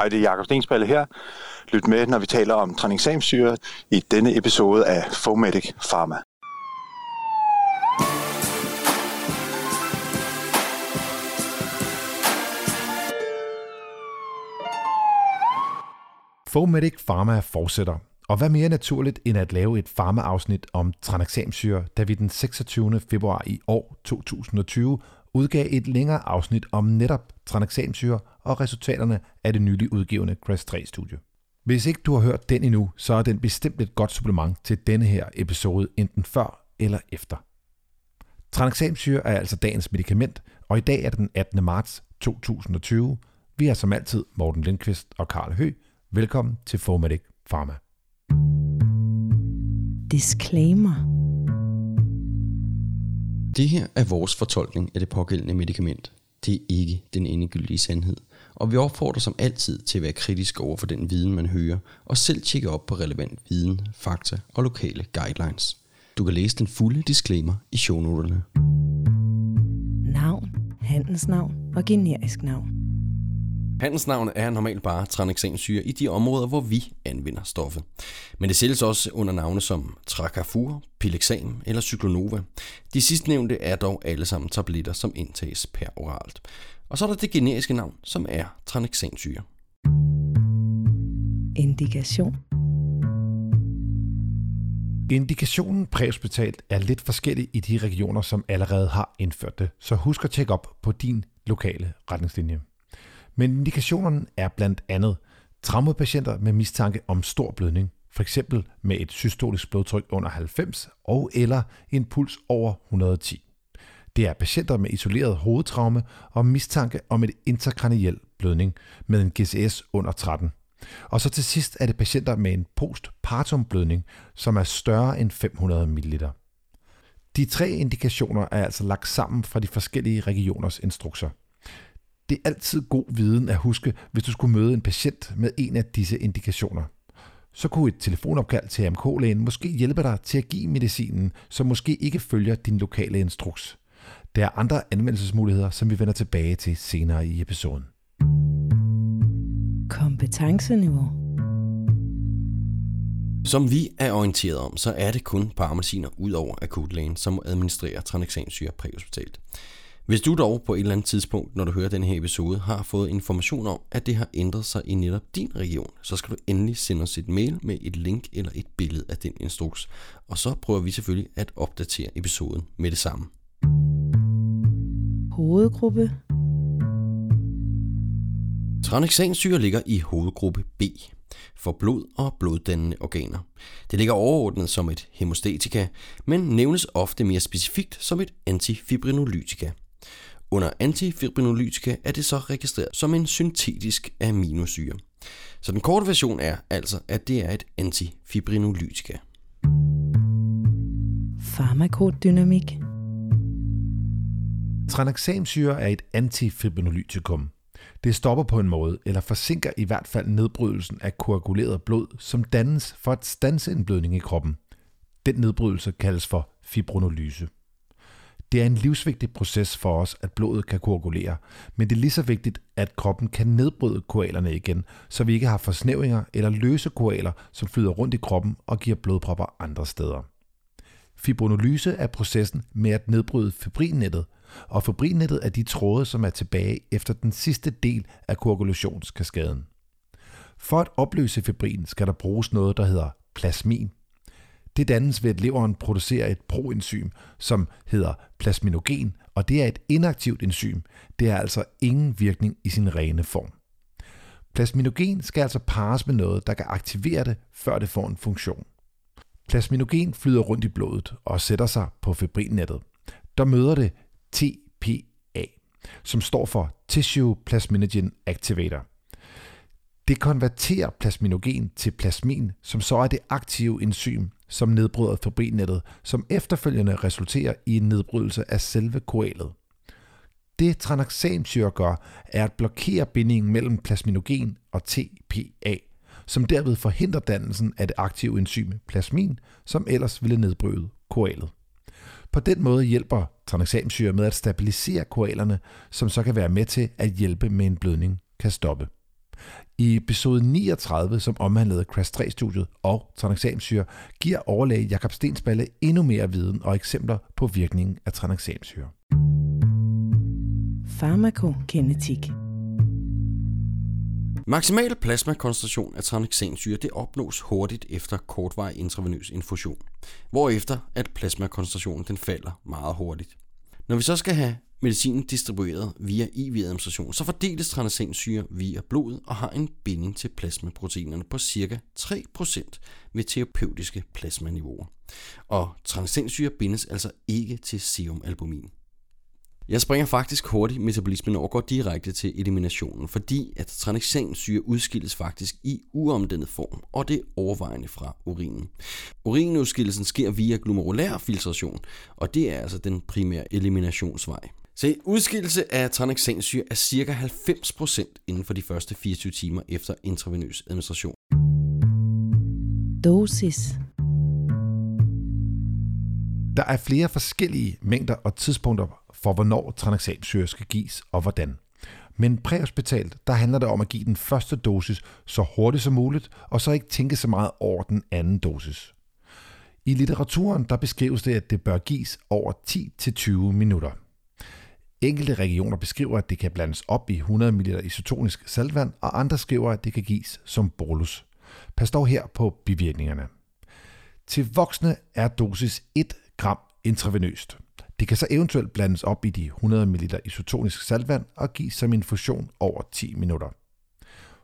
Hej, det er Jakob Stensballe her. Lyt med, når vi taler om tranexamsyre i denne episode af Fomedic Pharma. Fomedic Pharma fortsætter. Og hvad mere naturligt end at lave et farmaafsnit om tranexamsyre, da vi den 26. februar i år 2020 udgav et længere afsnit om netop tranexamsyre og resultaterne af det nylig udgivende CREST-3-studie. Hvis ikke du har hørt den endnu, så er den bestemt et godt supplement til denne her episode, enten før eller efter. Tranexamsyre er altså dagens medicament, og i dag er det den 18. marts 2020. Vi er som altid Morten Lindqvist og Karl Hø. Velkommen til Formatic Pharma. Disclaimer. Det her er vores fortolkning af det pågældende medicament. Det er ikke den endegyldige sandhed. Og vi opfordrer som altid til at være kritisk over for den viden, man hører, og selv tjekke op på relevant viden, fakta og lokale guidelines. Du kan læse den fulde disclaimer i shownoterne. Navn, handelsnavn og generisk navn. Handelsnavn er normalt bare tranexamsyre i de områder, hvor vi anvender stoffet. Men det sælges også under navne som Tracafur, Pilexam eller Cyclonova. De sidstnævnte er dog alle sammen tabletter, som indtages per oralt. Og så er der det generiske navn, som er tranexamsyre. Indikation. Indikationen præhospitalt er lidt forskellig i de regioner, som allerede har indført det, så husk at tjekke op på din lokale retningslinje. Men indikationerne er blandt andet traumapatienter med mistanke om stor blødning, f.eks. med et systolisk blodtryk under 90 og eller en puls over 110. Det er patienter med isoleret hovedtraume og mistanke om et intrakraniel blødning med en GCS under 13. Og så til sidst er det patienter med en postpartum blødning, som er større end 500 ml. De tre indikationer er altså lagt sammen fra de forskellige regioners instrukser. Det er altid god viden at huske, hvis du skulle møde en patient med en af disse indikationer. Så kunne et telefonopkald til AMK-lægen måske hjælpe dig til at give medicinen, som måske ikke følger din lokale instruks. Der er andre anvendelsesmuligheder, som vi vender tilbage til senere i episoden. Kompetenceniveau. Som vi er orienteret om, så er det kun paramediciner ud over akutlægen, som må administrere tranexamsyre præhospitalt. Hvis du dog på et eller andet tidspunkt, når du hører den her episode, har fået information om, at det har ændret sig i netop din region, så skal du endelig sende os et mail med et link eller et billede af den instruks, og så prøver vi selvfølgelig at opdatere episoden med det samme. Hovedgruppe. Tranexamsyre ligger i hovedgruppe B for blod og bloddannende organer. Det ligger overordnet som et hemostatika, men nævnes ofte mere specifikt som et antifibrinolytika. Under antifibrinolytika er det så registreret som en syntetisk aminosyre. Så den korte version er altså, at det er et antifibrinolytika. Farmakodynamik. Tranexamsyre er et antifibrinolytikum. Det stopper på en måde, eller forsinker i hvert fald nedbrydelsen af koaguleret blod, som dannes for at stanse en blødning i kroppen. Den nedbrydelse kaldes for fibrinolyse. Det er en livsvigtig proces for os, at blodet kan koagulere, men det er lige så vigtigt, at kroppen kan nedbryde koalerne igen, så vi ikke har forsnævringer eller løse koaler, som flyder rundt i kroppen og giver blodpropper andre steder. Fibrinolyse er processen med at nedbryde fibrinnettet, og fibrinnettet er de tråde, som er tilbage efter den sidste del af koagulationskaskaden. For at opløse fibrin skal der bruges noget, der hedder plasmin. Det dannes ved, at leveren producerer et proenzym, som hedder plasminogen, og det er et inaktivt enzym. Det har altså ingen virkning i sin rene form. Plasminogen skal altså pares med noget, der kan aktivere det, før det får en funktion. Plasminogen flyder rundt i blodet og sætter sig på fibrinnettet. Der møder det TPA, som står for Tissue Plasminogen Activator. Det konverterer plasminogen til plasmin, som så er det aktive enzym, som nedbryder fibrinnettet, som efterfølgende resulterer i en nedbrydelse af selve koalet. Det tranexamsyre gør, er at blokere bindingen mellem plasminogen og TPA, som derved forhindrer dannelsen af det aktive enzym plasmin, som ellers ville nedbryde koalet. På den måde hjælper tranexamsyre med at stabilisere koalerne, som så kan være med til at hjælpe med en blødning kan stoppe. I episode 39, som omhandlede CRAS 3-studiet og tranexamsyre, giver overlæge Jakob Stensballe endnu mere viden og eksempler på virkningen af tranexamsyre. Farmakokinetik. Maksimal plasmakoncentration af tranexamsyre det opnås hurtigt efter kortvarig intravenøs infusion, hvorefter at plasmakoncentrationen den falder meget hurtigt. Når vi så skal have medicinen distribueret via IV-administration, så fordeles tranexamsyre via blodet og har en binding til plasmaproteinerne på ca. 3% ved terapeutiske plasmaniveauer. Og tranexamsyre bindes altså ikke til serumalbumin. Jeg springer faktisk hurtigt metabolismen og går direkte til eliminationen, fordi at tranexamsyre udskilles faktisk i uomdannet form, og det er overvejende fra urinen. Urinudskillelsen sker via glomerulær filtration, og det er altså den primære eliminationsvej. Så udskillelse af tranexamsyre er ca. 90% inden for de første 24 timer efter intravenøs administration. Dosis. Der er flere forskellige mængder og tidspunkter for, hvornår tranexamsyre skal gives og hvordan. Men præhospitalt, der handler det om at give den første dosis så hurtigt som muligt, og så ikke tænke så meget over den anden dosis. I litteraturen der beskrives det, at det bør gives over 10-20 minutter. Enkelte regioner beskriver, at det kan blandes op i 100 ml isotonisk saltvand, og andre skriver, at det kan gives som bolus. Pas dog her på bivirkningerne. Til voksne er dosis 1 gram intravenøst. Det kan så eventuelt blandes op i de 100 ml isotonisk saltvand og gives som infusion over 10 minutter.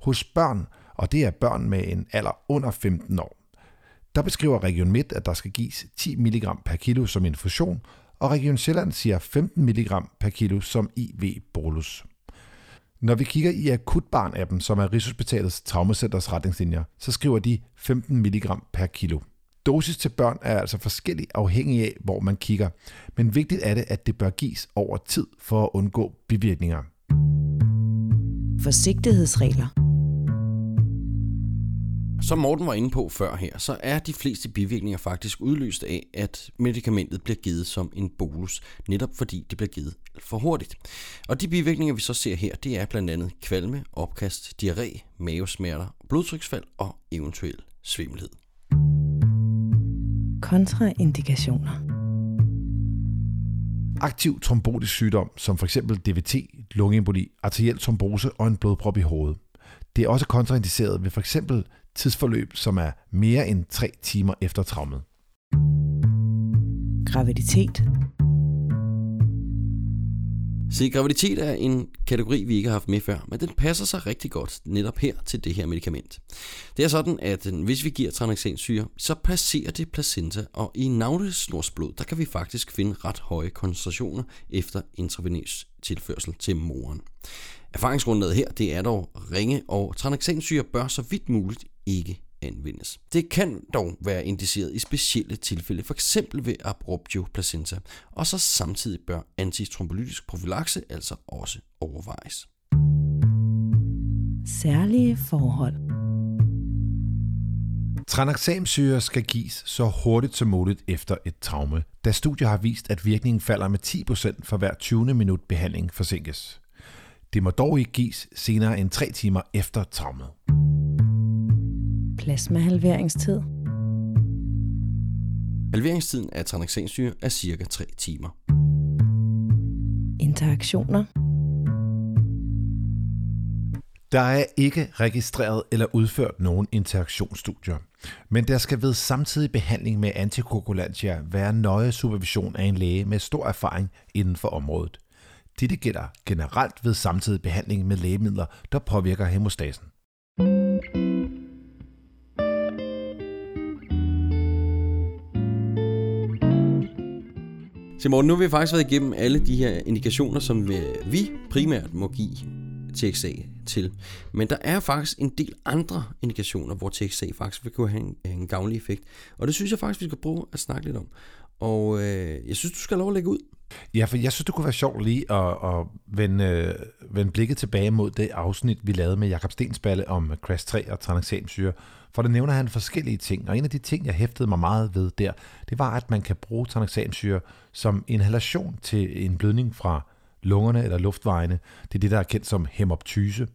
Hos børn, og det er børn med en alder under 15 år, der beskriver Region Midt, at der skal gives 10 mg per kilo som infusion, og Region Sjælland siger 15 mg per kilo som IV-bolus. Når vi kigger i Akutbarn-appen, som er Rigshospitalets Traumacenters retningslinjer, så skriver de 15 mg per kilo. Dosis til børn er altså forskellig afhængig af, hvor man kigger, men vigtigt er det, at det bør gives over tid for at undgå bivirkninger. Forsigtighedsregler. Som Morten var inde på før her, så er de fleste bivirkninger faktisk udløst af, at medicamentet bliver givet som en bolus, netop fordi det bliver givet for hurtigt. Og de bivirkninger, vi så ser her, det er blandt andet kvalme, opkast, diarré, mavesmerter, blodtryksfald og eventuel svimmelhed. Kontraindikationer. Aktiv trombotisk sygdom, som f.eks. DVT, lungeemboli, arteriel trombose og en blodprop i hovedet. Det er også kontraindiceret ved f.eks tidsforløb, som er mere end 3 timer efter traumet. Graviditet. Se, graviditet er en kategori, vi ikke har haft med før, men den passer sig rigtig godt netop her til det her medicament. Det er sådan, at hvis vi giver tranexamsyre, så passerer det placenta, og i navlesnorsblod, der kan vi faktisk finde ret høje koncentrationer efter intravenøs tilførsel til moren. Erfaringsgrundlaget her, det er dog ringe, og tranexamsyre bør så vidt muligt ikke anvendes. Det kan dog være indiceret i specielle tilfælde, f.eks. ved abruptio placenta, og så samtidig bør antitrombolytisk profylakse altså også overvejes. Særlige forhold. Tranexamsyre skal gives så hurtigt som muligt efter et traume, da studier har vist, at virkningen falder med 10% for hver 20. minut behandling forsinkes. Det må dog ikke gives senere end 3 timer efter traumet. Plasmahalveringstid. Halveringstiden af tranexamsyre er cirka 3 timer. Interaktioner. Der er ikke registreret eller udført nogen interaktionsstudier, men der skal ved samtidig behandling med antikoagulantia være nøje supervision af en læge med stor erfaring inden for området. Dette gælder generelt ved samtidig behandling med lægemidler, der påvirker hemostasen. Se Morten, nu har vi faktisk været igennem alle de her indikationer, som vi primært må give TXA til. Men der er faktisk en del andre indikationer, hvor TXA faktisk vil kunne have en, en gavnlig effekt. Og det synes jeg faktisk, vi skal prøve at snakke lidt om. Og øh, jeg synes, du skal lov at lægge ud. Ja, for jeg synes, det kunne være sjovt lige at, at vende, øh, vende blikket tilbage mod det afsnit, vi lavede med Jakob Stensballe om Crash 3 og tranexamsyre. For der nævner han forskellige ting, og en af de ting, jeg hæftede mig meget ved der, det var, at man kan bruge tranexamsyre som inhalation til en blødning fra lungerne eller luftvejene. Det er det, der er kendt som hemoptyse.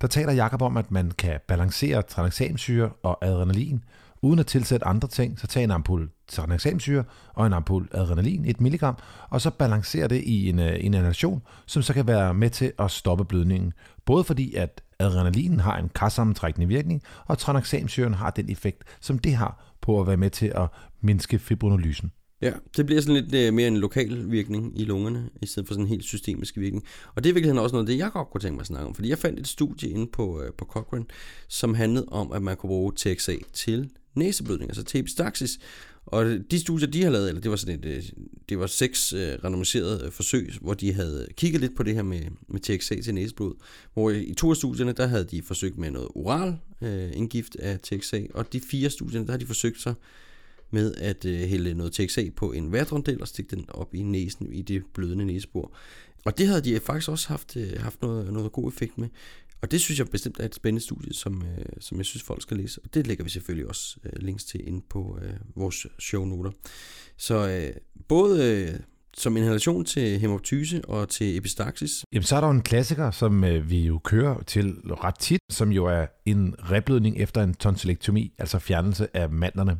der taler Jakob om, at man kan balancere tranexamsyre og adrenalin, uden at tilsætte andre ting, så tag en ampul tranexamsyre og en ampul adrenalin, 1 mg, og så balancer det i en, øh, en inhalation, som så kan være med til at stoppe blødningen. Både fordi, at adrenalinen har en karsammentrækkende virkning, og tranexamsyren har den effekt, som det har på at være med til at mindske fibrinolysen. Ja, det bliver sådan lidt øh, mere en lokal virkning i lungerne, i stedet for sådan en helt systemisk virkning. Og det er virkelig også noget af det, jeg godt kunne tænke mig at snakke om. Fordi jeg fandt et studie inde på, øh, på Cochrane, som handlede om, at man kunne bruge TXA til næseblødning, altså tepistaxis. Og de studier, de har lavet, eller det var sådan et, øh, det var seks øh, randomiserede øh, forsøg, hvor de havde kigget lidt på det her med, med TXA til næseblod. Hvor i to af studierne, der havde de forsøgt med noget oral øh, indgift af TXA, og de fire studierne, der har de forsøgt sig med at øh, hælde noget TXA på en vatrondel og stikke den op i næsen i det blødende næsebor. Og det havde de faktisk også haft, øh, haft noget, noget god effekt med. Og det synes jeg bestemt er et spændende studie, som, øh, som jeg synes folk skal læse. Og det lægger vi selvfølgelig også øh, links til ind på øh, vores shownoter. Så øh, både øh, som inhalation til hemoptyse og til epistaxis. Jamen, så er der jo en klassiker, som øh, vi jo kører til ret tit, som jo er en reblødning efter en tonsillektomi, altså fjernelse af mandlerne.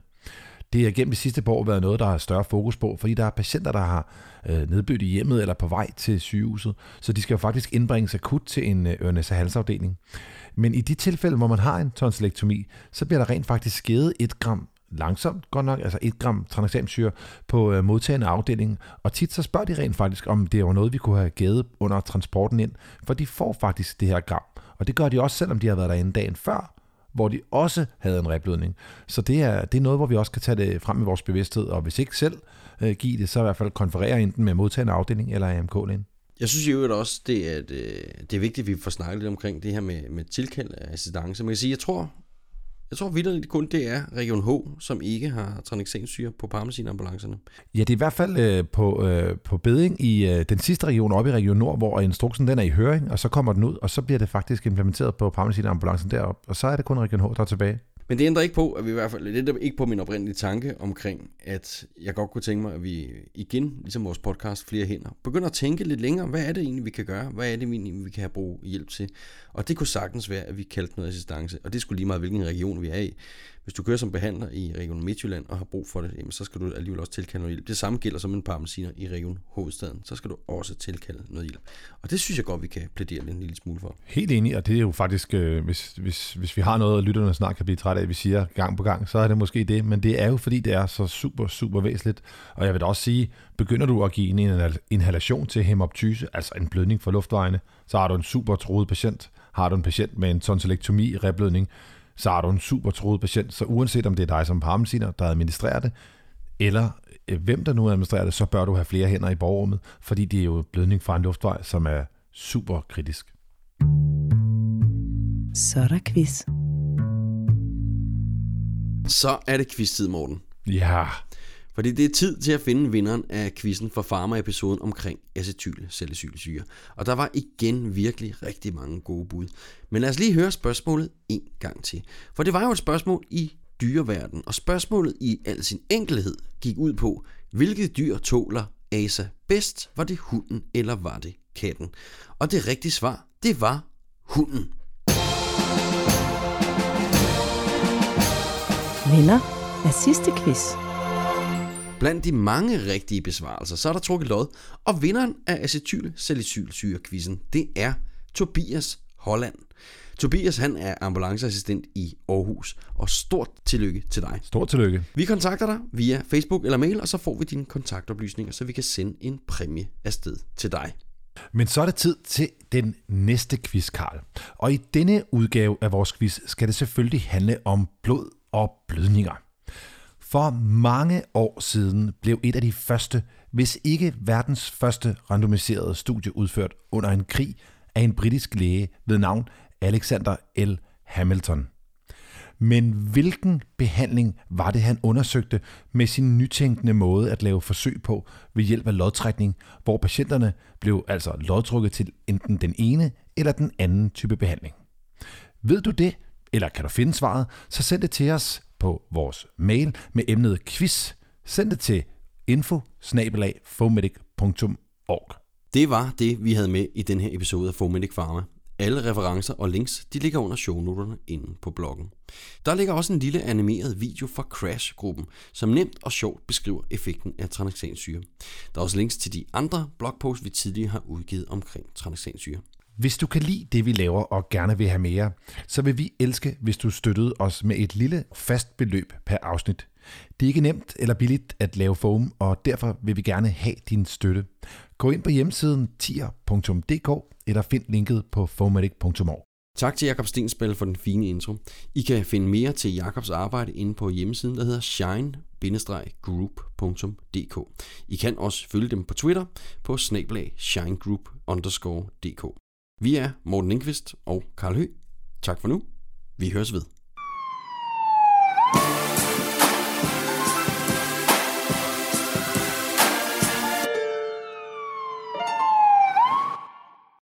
Det har gennem de sidste par år været noget, der har større fokus på, fordi der er patienter, der har øh, nedbødt i hjemmet eller på vej til sygehuset, så de skal jo faktisk indbringes akut til en øh, og halsafdeling. Men i de tilfælde, hvor man har en tonsillektomi, så bliver der rent faktisk skædet et gram langsomt, godt nok, altså 1 gram tranexamsyre på øh, modtagende afdeling. Og tit så spørger de rent faktisk, om det var noget, vi kunne have givet under transporten ind, for de får faktisk det her gram. Og det gør de også, selvom de har været derinde dagen før, hvor de også havde en reblødning. Så det er, det er noget, hvor vi også kan tage det frem i vores bevidsthed, og hvis ikke selv øh, give det, så i hvert fald konferere enten med modtagende afdeling eller AMK-lægen. Jeg synes i øvrigt også, det er, det, det er vigtigt, at vi får snakket lidt omkring det her med, med tilkald af assistance. Man kan sige, jeg tror, jeg tror vildt kun det er Region H, som ikke har tranexensyre på parmesinambulancerne. Ja, det er i hvert fald øh, på, øh, på beding i øh, den sidste region, oppe i Region Nord, hvor instruksen den er i høring, og så kommer den ud, og så bliver det faktisk implementeret på parmesinambulancen deroppe, og så er det kun Region H, der er tilbage. Men det ændrer ikke på, at vi i hvert fald, lidt ikke på min oprindelige tanke omkring, at jeg godt kunne tænke mig, at vi igen, ligesom vores podcast Flere Hænder, begynder at tænke lidt længere, hvad er det egentlig, vi kan gøre? Hvad er det egentlig, vi kan have brug hjælp til? Og det kunne sagtens være, at vi kaldte noget assistance, og det skulle lige meget, hvilken region vi er i. Hvis du kører som behandler i Region Midtjylland og har brug for det, jamen, så skal du alligevel også tilkalde noget hjælp. Det samme gælder som en parmesiner i Region Hovedstaden. Så skal du også tilkalde noget hjælp. Og det synes jeg godt, vi kan plædere en lille smule for. Helt enig, og det er jo faktisk, øh, hvis, hvis, hvis vi har noget, lytterne snart kan blive trætte af, vi siger gang på gang, så er det måske det. Men det er jo, fordi det er så super, super væsentligt. Og jeg vil da også sige, begynder du at give en inhalation til hemoptyse, altså en blødning for luftvejene, så har du en super troet patient. Har du en patient med en tonsillektomi, reblødning, så har du en super troet patient. Så uanset om det er dig som paramediciner, der administrerer det, eller øh, hvem der nu administrerer det, så bør du have flere hænder i borgerrummet, fordi det er jo blødning fra en luftvej, som er super kritisk. Så er der quiz. Så er det quiz-tid, Morten. Ja. Fordi det er tid til at finde vinderen af quizzen for Pharma-episoden omkring acetylsalicylsyre. Og der var igen virkelig rigtig mange gode bud. Men lad os lige høre spørgsmålet en gang til. For det var jo et spørgsmål i dyreverden, og spørgsmålet i al sin enkelhed gik ud på, hvilket dyr tåler ASA bedst? Var det hunden, eller var det katten? Og det rigtige svar, det var hunden. Vinder af sidste quiz. Blandt de mange rigtige besvarelser, så er der trukket lod, og vinderen af acetylsalicylsyre-quizzen, det er Tobias Holland. Tobias han er ambulanceassistent i Aarhus, og stort tillykke til dig. Stort tillykke. Vi kontakter dig via Facebook eller mail, og så får vi dine kontaktoplysninger, så vi kan sende en præmie afsted til dig. Men så er det tid til den næste quiz, Karl. Og i denne udgave af vores quiz skal det selvfølgelig handle om blod og blødninger. For mange år siden blev et af de første, hvis ikke verdens første randomiserede studie udført under en krig af en britisk læge ved navn Alexander L. Hamilton. Men hvilken behandling var det, han undersøgte med sin nytænkende måde at lave forsøg på ved hjælp af lodtrækning, hvor patienterne blev altså lodtrukket til enten den ene eller den anden type behandling? Ved du det, eller kan du finde svaret, så send det til os på vores mail med emnet quiz. Send det til info Det var det, vi havde med i den her episode af Fomedic Pharma. Alle referencer og links de ligger under shownoterne inde på bloggen. Der ligger også en lille animeret video fra Crash-gruppen, som nemt og sjovt beskriver effekten af tranexansyre. Der er også links til de andre blogposts, vi tidligere har udgivet omkring tranexansyre. Hvis du kan lide det, vi laver og gerne vil have mere, så vil vi elske, hvis du støttede os med et lille fast beløb per afsnit. Det er ikke nemt eller billigt at lave foam, og derfor vil vi gerne have din støtte. Gå ind på hjemmesiden tier.dk eller find linket på fomatic.org. Tak til Jakob Stensbæl for den fine intro. I kan finde mere til Jakobs arbejde inde på hjemmesiden, der hedder shine-group.dk. I kan også følge dem på Twitter på snablag shinegroup_dk. Vi er Morten Lindqvist og Karl Hø. Tak for nu. Vi høres ved.